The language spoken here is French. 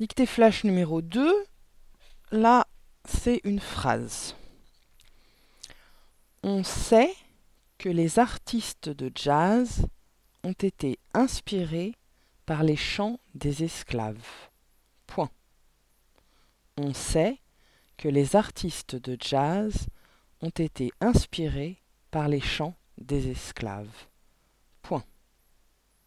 Dictée flash numéro 2, là, c'est une phrase. On sait que les artistes de jazz ont été inspirés par les chants des esclaves. Point. On sait que les artistes de jazz ont été inspirés par les chants des esclaves. Point.